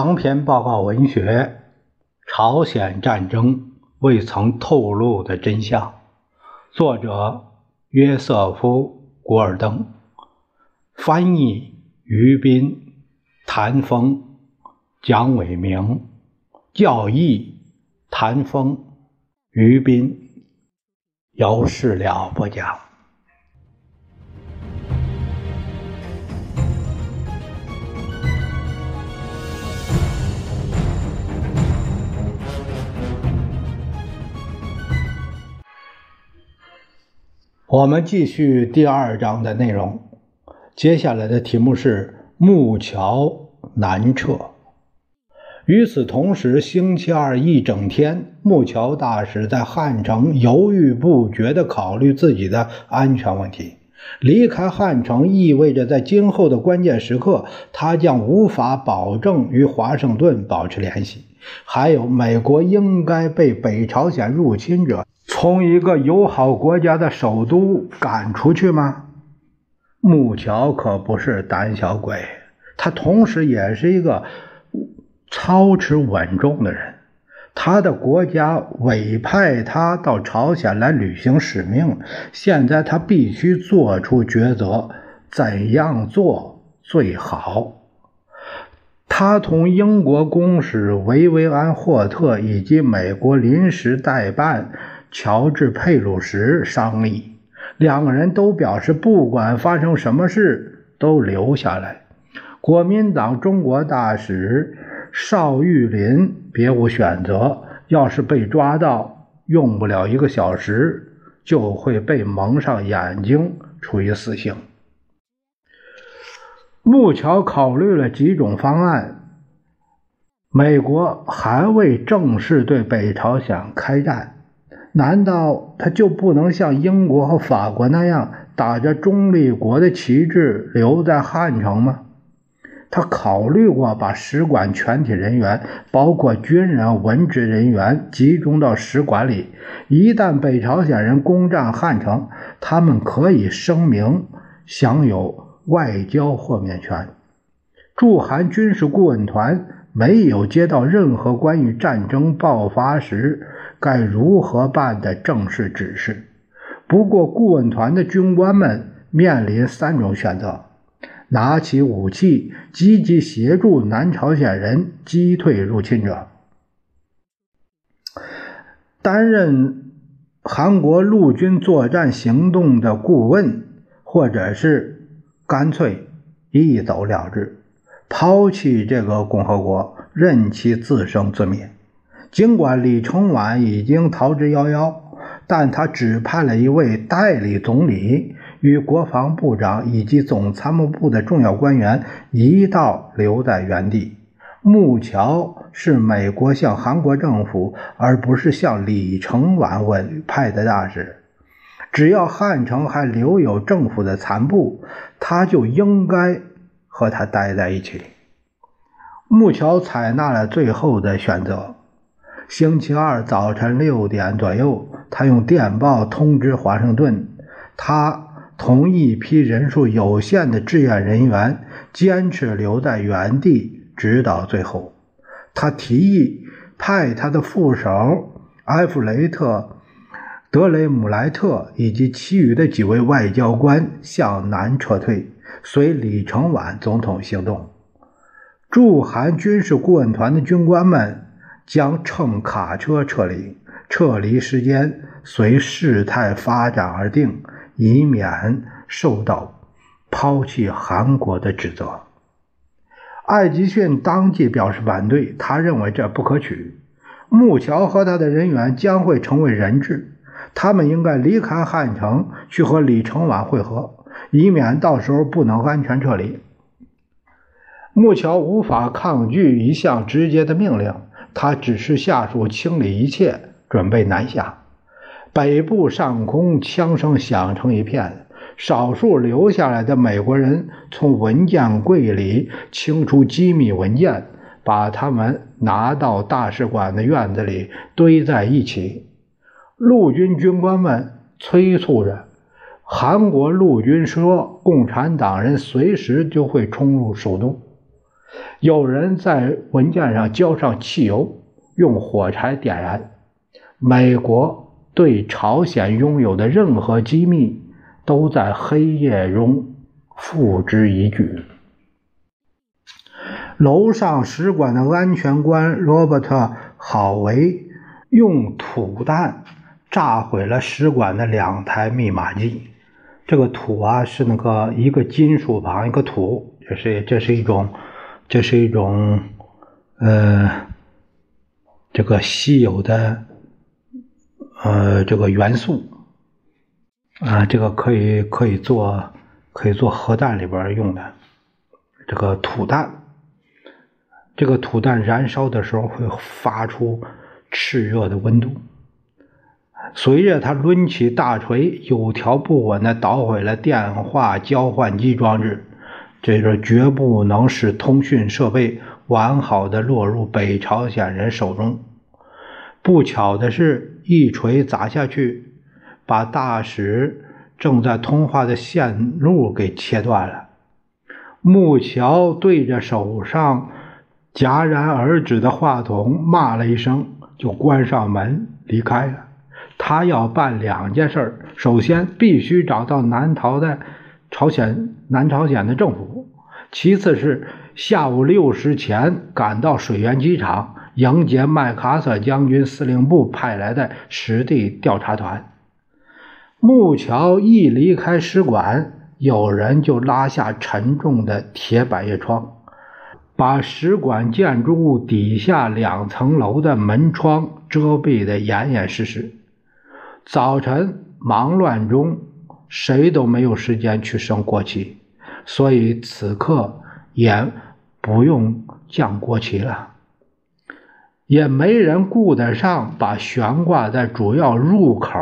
长篇报告文学《朝鲜战争未曾透露的真相》，作者约瑟夫·古尔登，翻译于斌、谭峰、蒋伟明，教义谭峰、于斌，由事了不讲。我们继续第二章的内容，接下来的题目是木桥南撤。与此同时，星期二一整天，木桥大使在汉城犹豫不决地考虑自己的安全问题。离开汉城意味着在今后的关键时刻，他将无法保证与华盛顿保持联系。还有，美国应该被北朝鲜入侵者。从一个友好国家的首都赶出去吗？木桥可不是胆小鬼，他同时也是一个操持稳重的人。他的国家委派他到朝鲜来履行使命，现在他必须做出抉择：怎样做最好？他同英国公使维维安·霍特以及美国临时代办。乔治·佩鲁什商议，两个人都表示，不管发生什么事，都留下来。国民党中国大使邵玉林别无选择，要是被抓到，用不了一个小时就会被蒙上眼睛，处以死刑。木桥考虑了几种方案，美国还未正式对北朝鲜开战。难道他就不能像英国和法国那样打着中立国的旗帜留在汉城吗？他考虑过把使馆全体人员，包括军人、文职人员，集中到使馆里。一旦北朝鲜人攻占汉城，他们可以声明享有外交豁免权。驻韩军事顾问团没有接到任何关于战争爆发时。该如何办的正式指示。不过，顾问团的军官们面临三种选择：拿起武器，积极协助南朝鲜人击退入侵者；担任韩国陆军作战行动的顾问，或者是干脆一走了之，抛弃这个共和国，任其自生自灭。尽管李承晚已经逃之夭夭，但他指派了一位代理总理与国防部长以及总参谋部的重要官员一道留在原地。木桥是美国向韩国政府，而不是向李承晚委派的大使。只要汉城还留有政府的残部，他就应该和他待在一起。木桥采纳了最后的选择。星期二早晨六点左右，他用电报通知华盛顿，他同一批人数有限的志愿人员坚持留在原地，直到最后。他提议派他的副手埃弗雷特·德雷姆莱特以及其余的几位外交官向南撤退，随李承晚总统行动。驻韩军事顾问团的军官们。将乘卡车撤离，撤离时间随事态发展而定，以免受到抛弃韩国的指责。艾吉逊当即表示反对，他认为这不可取。木桥和他的人员将会成为人质，他们应该离开汉城去和李承晚会合，以免到时候不能安全撤离。木桥无法抗拒一项直接的命令。他指示下属清理一切，准备南下。北部上空枪声响成一片，少数留下来的美国人从文件柜里清出机密文件，把它们拿到大使馆的院子里堆在一起。陆军军官们催促着，韩国陆军说：“共产党人随时就会冲入首都。”有人在文件上浇上汽油，用火柴点燃。美国对朝鲜拥有的任何机密，都在黑夜中付之一炬。楼上使馆的安全官罗伯特·郝维用土弹炸毁了使馆的两台密码机。这个土啊，是那个一个金属旁一个土，这是这是一种，这是一种，呃，这个稀有的，呃，这个元素啊，这个可以可以做可以做核弹里边用的这个土弹。这个土弹燃烧的时候会发出炽热的温度。随着他抡起大锤，有条不紊地捣毁了电话交换机装置，这个绝不能使通讯设备完好的落入北朝鲜人手中。不巧的是，一锤砸下去，把大使正在通话的线路给切断了。木桥对着手上戛然而止的话筒骂了一声，就关上门离开了。他要办两件事：首先，必须找到南逃的朝鲜南朝鲜的政府；其次是下午六时前赶到水源机场迎接麦克阿瑟将军司令部派来的实地调查团。木桥一离开使馆，有人就拉下沉重的铁百叶窗，把使馆建筑物底下两层楼的门窗遮蔽得严严实实。早晨忙乱中，谁都没有时间去升国旗，所以此刻也不用降国旗了，也没人顾得上把悬挂在主要入口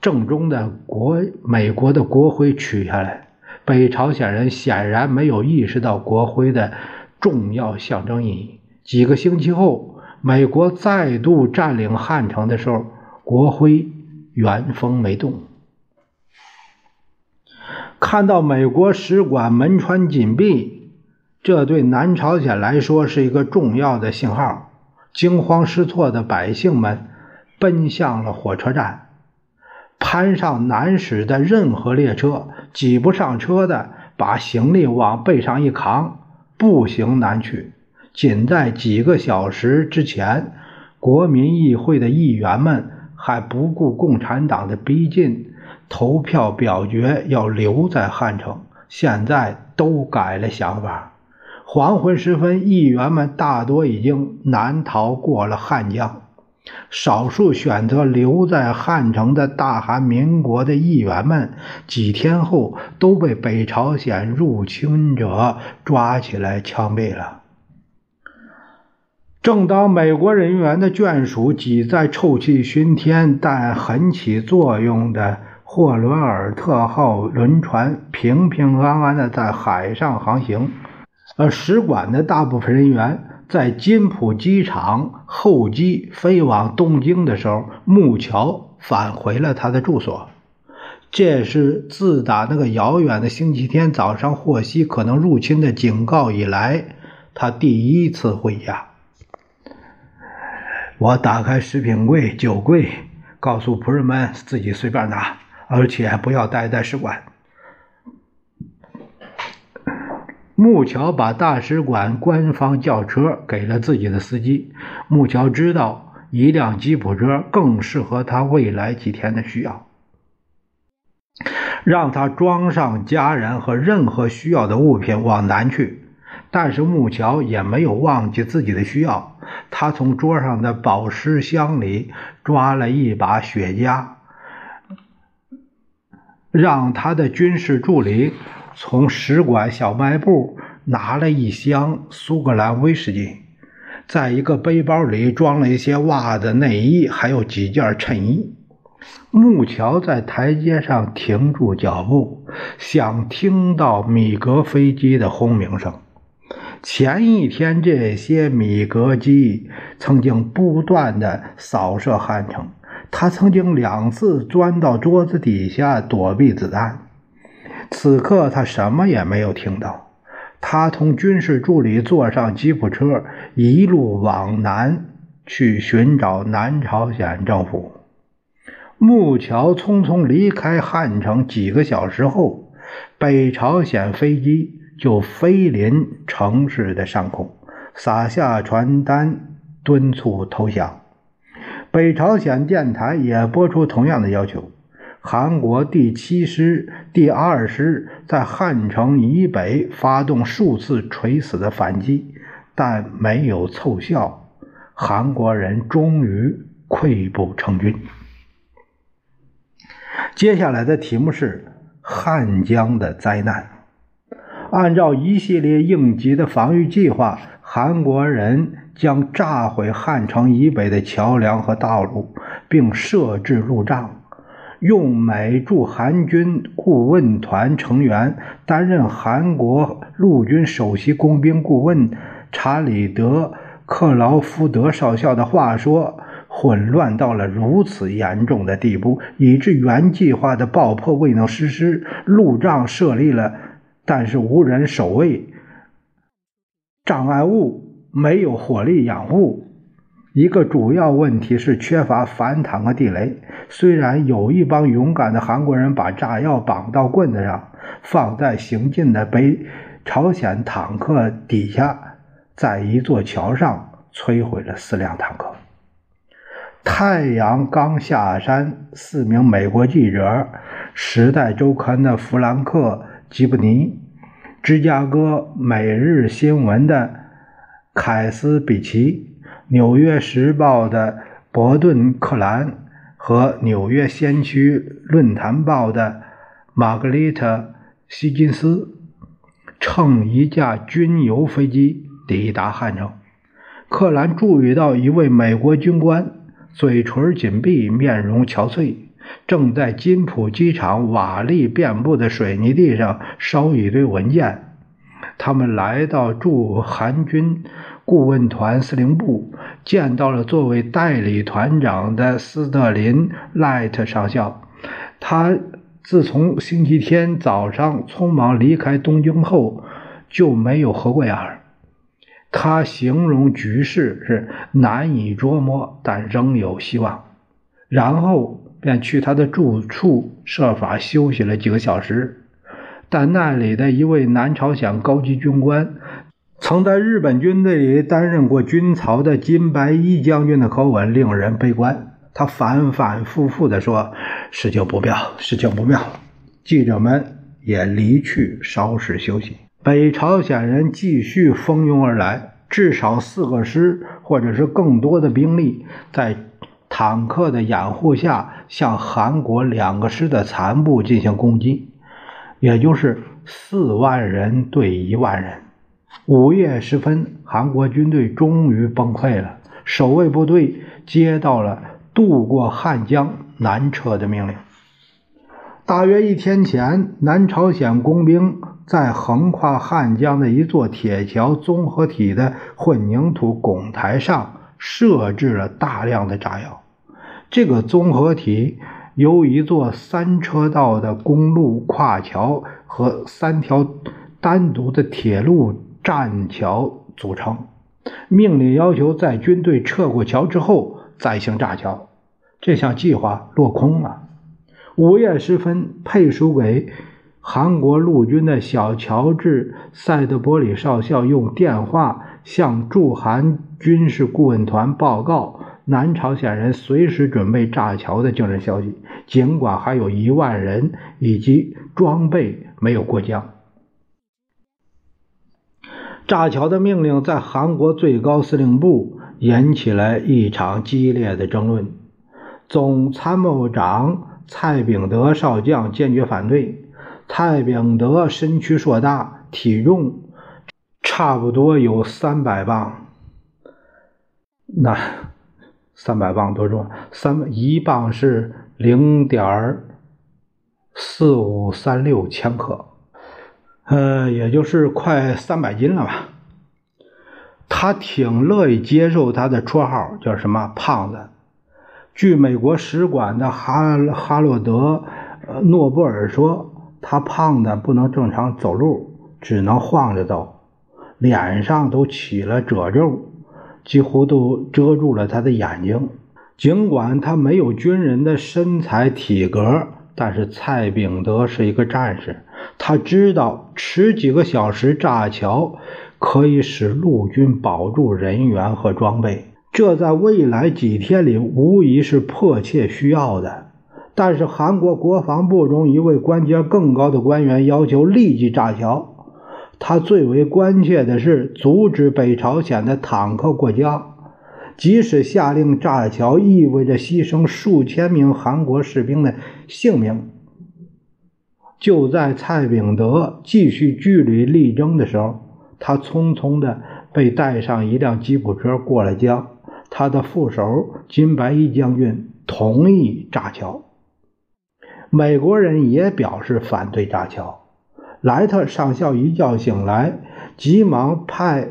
正中的国美国的国徽取下来。北朝鲜人显然没有意识到国徽的重要象征意义。几个星期后，美国再度占领汉城的时候。国徽原封没动。看到美国使馆门窗紧闭，这对南朝鲜来说是一个重要的信号。惊慌失措的百姓们奔向了火车站，攀上南使的任何列车，挤不上车的把行李往背上一扛，步行南去。仅在几个小时之前，国民议会的议员们。还不顾共产党的逼近，投票表决要留在汉城。现在都改了想法。黄昏时分，议员们大多已经南逃过了汉江，少数选择留在汉城的大韩民国的议员们，几天后都被北朝鲜入侵者抓起来枪毙了。正当美国人员的眷属挤在臭气熏天但很起作用的霍伦尔特号轮船平平安安的在海上航行，而使馆的大部分人员在金浦机场候机飞往东京的时候，木桥返回了他的住所。这是自打那个遥远的星期天早上获悉可能入侵的警告以来，他第一次回家。我打开食品柜、酒柜，告诉仆人们自己随便拿，而且不要待在使馆。木桥把大使馆官方轿车给了自己的司机。木桥知道，一辆吉普车更适合他未来几天的需要，让他装上家人和任何需要的物品往南去。但是木桥也没有忘记自己的需要。他从桌上的宝石箱里抓了一把雪茄，让他的军事助理从使馆小卖部拿了一箱苏格兰威士忌，在一个背包里装了一些袜子、内衣，还有几件衬衣。木桥在台阶上停住脚步，想听到米格飞机的轰鸣声。前一天，这些米格机曾经不断的扫射汉城，他曾经两次钻到桌子底下躲避子弹。此刻，他什么也没有听到。他同军事助理坐上吉普车，一路往南去寻找南朝鲜政府。木桥匆匆离开汉城几个小时后，北朝鲜飞机就飞临城市的上空，撒下传单敦促投降。北朝鲜电台也播出同样的要求。韩国第七师、第二师在汉城以北发动数次垂死的反击，但没有凑效。韩国人终于溃不成军。接下来的题目是汉江的灾难。按照一系列应急的防御计划，韩国人将炸毁汉城以北的桥梁和道路，并设置路障。用美驻韩军顾问团成员担任韩国陆军首席工兵顾问查理德克劳福德少校的话说：“混乱到了如此严重的地步，以致原计划的爆破未能实施。路障设立了，但是无人守卫，障碍物没有火力掩护。”一个主要问题是缺乏反坦克地雷。虽然有一帮勇敢的韩国人把炸药绑到棍子上，放在行进的北朝鲜坦克底下，在一座桥上摧毁了四辆坦克。太阳刚下山，四名美国记者，《时代周刊》的弗兰克·吉布尼，《芝加哥每日新闻》的凯斯·比奇。《纽约时报》的伯顿·克兰和《纽约先驱论坛报》的玛格丽特·希金斯乘一架军游飞机抵达汉城。克兰注意到一位美国军官，嘴唇紧闭，面容憔悴，正在金浦机场瓦砾遍布的水泥地上烧一堆文件。他们来到驻韩军。顾问团司令部见到了作为代理团长的斯特林·赖特上校。他自从星期天早上匆忙离开东京后就没有合过眼儿。他形容局势是难以捉摸，但仍有希望。然后便去他的住处设法休息了几个小时。但那里的一位南朝鲜高级军官。曾在日本军队里担任过军曹的金白一将军的口吻令人悲观。他反反复复地说：“事情不妙，事情不妙。”记者们也离去稍事休息。北朝鲜人继续蜂拥而来，至少四个师或者是更多的兵力，在坦克的掩护下向韩国两个师的残部进行攻击，也就是四万人对一万人。午夜时分，韩国军队终于崩溃了。守卫部队接到了渡过汉江南撤的命令。大约一天前，南朝鲜工兵在横跨汉江的一座铁桥综合体的混凝土拱台上设置了大量的炸药。这个综合体由一座三车道的公路跨桥和三条单独的铁路。栈桥组成，命令要求在军队撤过桥之后再行炸桥。这项计划落空了。午夜时分，配属给韩国陆军的小乔治·塞德伯里少校用电话向驻韩军事顾问团报告南朝鲜人随时准备炸桥的惊人消息，尽管还有一万人以及装备没有过江。炸桥的命令在韩国最高司令部引起了一场激烈的争论。总参谋长蔡炳德少将坚决反对。蔡炳德身躯硕大，体重差不多有三百磅。那三百磅多重？三一磅是零点四五三六千克。呃，也就是快三百斤了吧？他挺乐意接受他的绰号，叫什么“胖子”。据美国使馆的哈哈洛德·诺布尔说，他胖的不能正常走路，只能晃着走，脸上都起了褶皱，几乎都遮住了他的眼睛。尽管他没有军人的身材体格，但是蔡炳德是一个战士，他知道迟几个小时炸桥可以使陆军保住人员和装备，这在未来几天里无疑是迫切需要的。但是韩国国防部中一位官阶更高的官员要求立即炸桥，他最为关切的是阻止北朝鲜的坦克过江。即使下令炸桥意味着牺牲数千名韩国士兵的性命，就在蔡炳德继续据理力争的时候，他匆匆的被带上一辆吉普车过了江。他的副手金白一将军同意炸桥，美国人也表示反对炸桥。莱特上校一觉醒来，急忙派。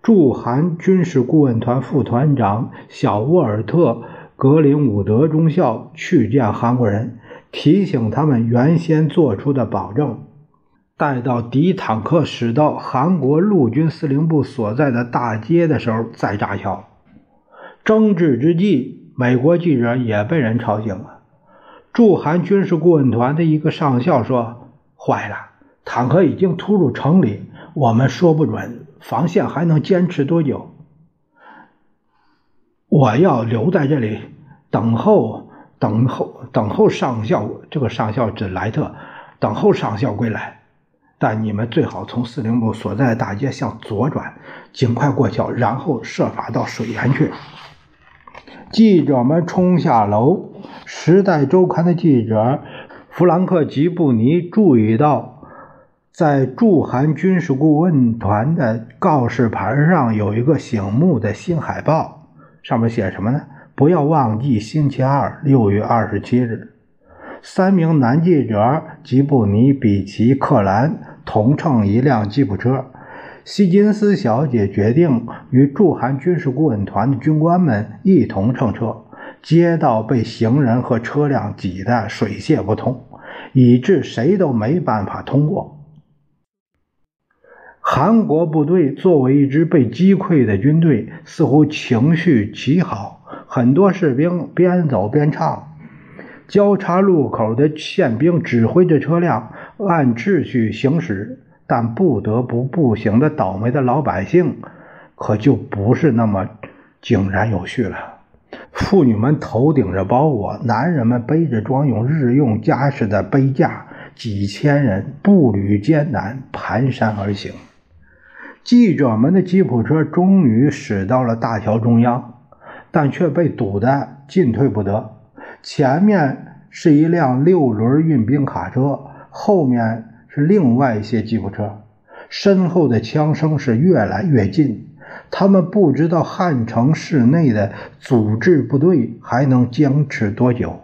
驻韩军事顾问团副团长小沃尔特·格林伍德中校去见韩国人，提醒他们原先做出的保证，待到敌坦克驶到韩国陆军司令部所在的大街的时候再炸桥。争执之际，美国记者也被人吵醒了。驻韩军事顾问团的一个上校说：“坏了，坦克已经突入城里，我们说不准。”防线还能坚持多久？我要留在这里等候，等候，等候上校。这个上校指莱特，等候上校归来。但你们最好从司令部所在的大街向左转，尽快过桥，然后设法到水源去。记者们冲下楼，《时代周刊》的记者弗兰克·吉布尼注意到。在驻韩军事顾问团的告示牌上有一个醒目的新海报，上面写什么呢？不要忘记星期二，六月二十七日。三名男记者吉布尼、比奇、克兰同乘一辆吉普车。希金斯小姐决定与驻韩军事顾问团的军官们一同乘车。街道被行人和车辆挤得水泄不通，以致谁都没办法通过。韩国部队作为一支被击溃的军队，似乎情绪极好。很多士兵边走边唱。交叉路口的宪兵指挥着车辆按秩序行驶，但不得不步行的倒霉的老百姓可就不是那么井然有序了。妇女们头顶着包裹，男人们背着装有日用家饰的背架，几千人步履艰难，蹒跚而行。记者们的吉普车终于驶到了大桥中央，但却被堵得进退不得。前面是一辆六轮运兵卡车，后面是另外一些吉普车，身后的枪声是越来越近。他们不知道汉城市内的组织部队还能坚持多久。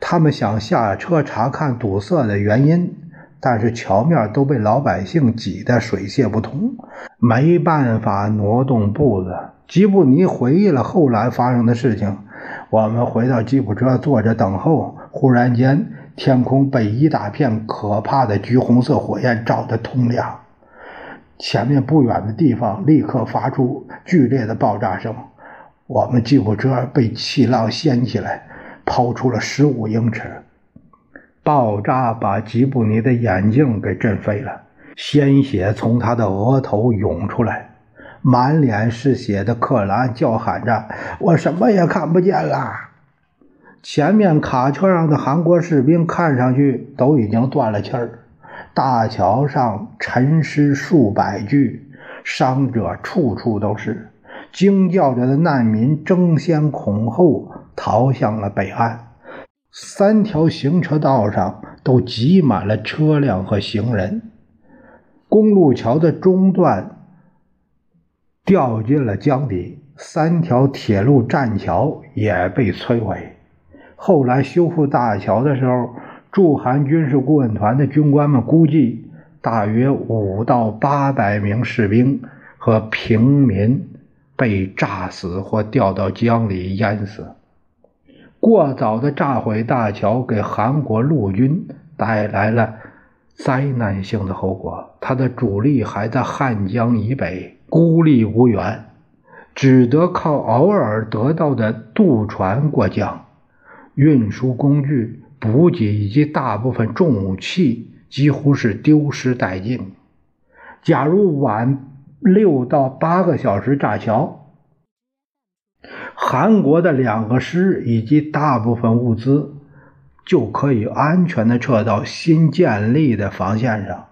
他们想下车查看堵塞的原因。但是桥面都被老百姓挤得水泄不通，没办法挪动步子。吉布尼回忆了后来发生的事情：我们回到吉普车坐着等候，忽然间天空被一大片可怕的橘红色火焰照得通亮，前面不远的地方立刻发出剧烈的爆炸声，我们吉普车被气浪掀起来，抛出了十五英尺。爆炸把吉布尼的眼镜给震飞了，鲜血从他的额头涌出来，满脸是血的克兰叫喊着：“我什么也看不见了！”前面卡车上的韩国士兵看上去都已经断了气儿，大桥上沉尸数百具，伤者处处都是，惊叫着的难民争先恐后逃向了北岸。三条行车道上都挤满了车辆和行人，公路桥的中段掉进了江底，三条铁路栈桥也被摧毁。后来修复大桥的时候，驻韩军事顾问团的军官们估计，大约五到八百名士兵和平民被炸死或掉到江里淹死。过早的炸毁大桥，给韩国陆军带来了灾难性的后果。他的主力还在汉江以北，孤立无援，只得靠偶尔得到的渡船过江。运输工具、补给以及大部分重武器几乎是丢失殆尽。假如晚六到八个小时炸桥，韩国的两个师以及大部分物资就可以安全的撤到新建立的防线上。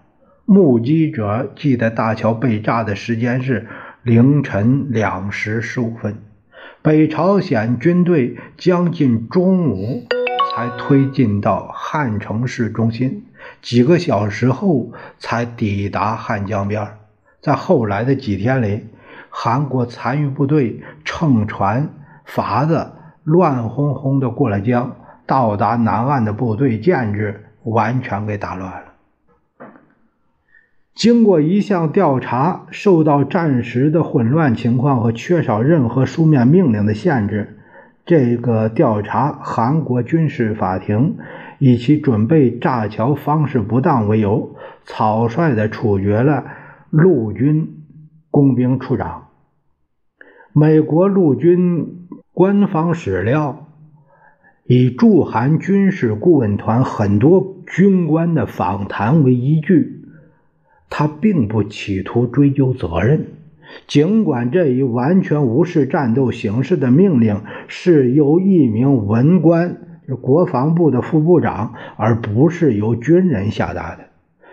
目击者记得大桥被炸的时间是凌晨两时十五分。北朝鲜军队将近中午才推进到汉城市中心，几个小时后才抵达汉江边。在后来的几天里，韩国残余部队乘船筏子乱哄哄地过了江，到达南岸的部队建制完全给打乱了。经过一项调查，受到战时的混乱情况和缺少任何书面命令的限制，这个调查韩国军事法庭以其准备炸桥方式不当为由，草率地处决了陆军工兵处长。美国陆军官方史料以驻韩军事顾问团很多军官的访谈为依据。他并不企图追究责任，尽管这一完全无视战斗形势的命令是由一名文官，国防部的副部长，而不是由军人下达的。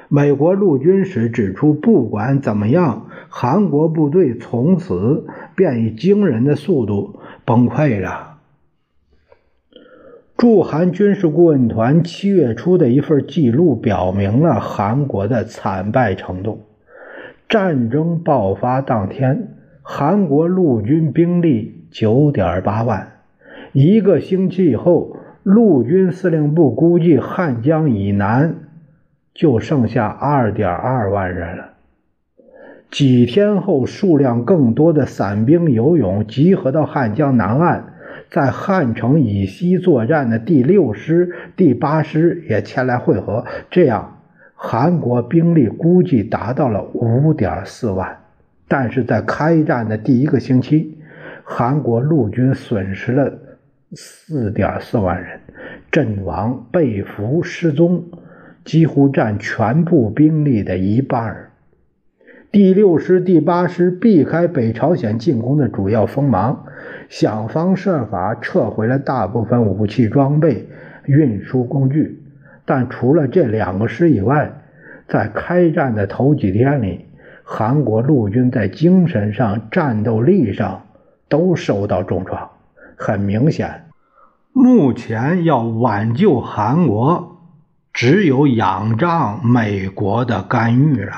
美国陆军史指出，不管怎么样，韩国部队从此便以惊人的速度崩溃了。驻韩军事顾问团七月初的一份记录表明了韩国的惨败程度。战争爆发当天，韩国陆军兵力九点八万。一个星期以后，陆军司令部估计汉江以南就剩下二点二万人了。几天后，数量更多的散兵游勇集合到汉江南岸。在汉城以西作战的第六师、第八师也前来会合，这样韩国兵力估计达到了五点四万。但是在开战的第一个星期，韩国陆军损失了四点四万人，阵亡、被俘、失踪几乎占全部兵力的一半儿。第六师、第八师避开北朝鲜进攻的主要锋芒。想方设法撤回了大部分武器装备、运输工具，但除了这两个师以外，在开战的头几天里，韩国陆军在精神上、战斗力上都受到重创。很明显，目前要挽救韩国，只有仰仗美国的干预了。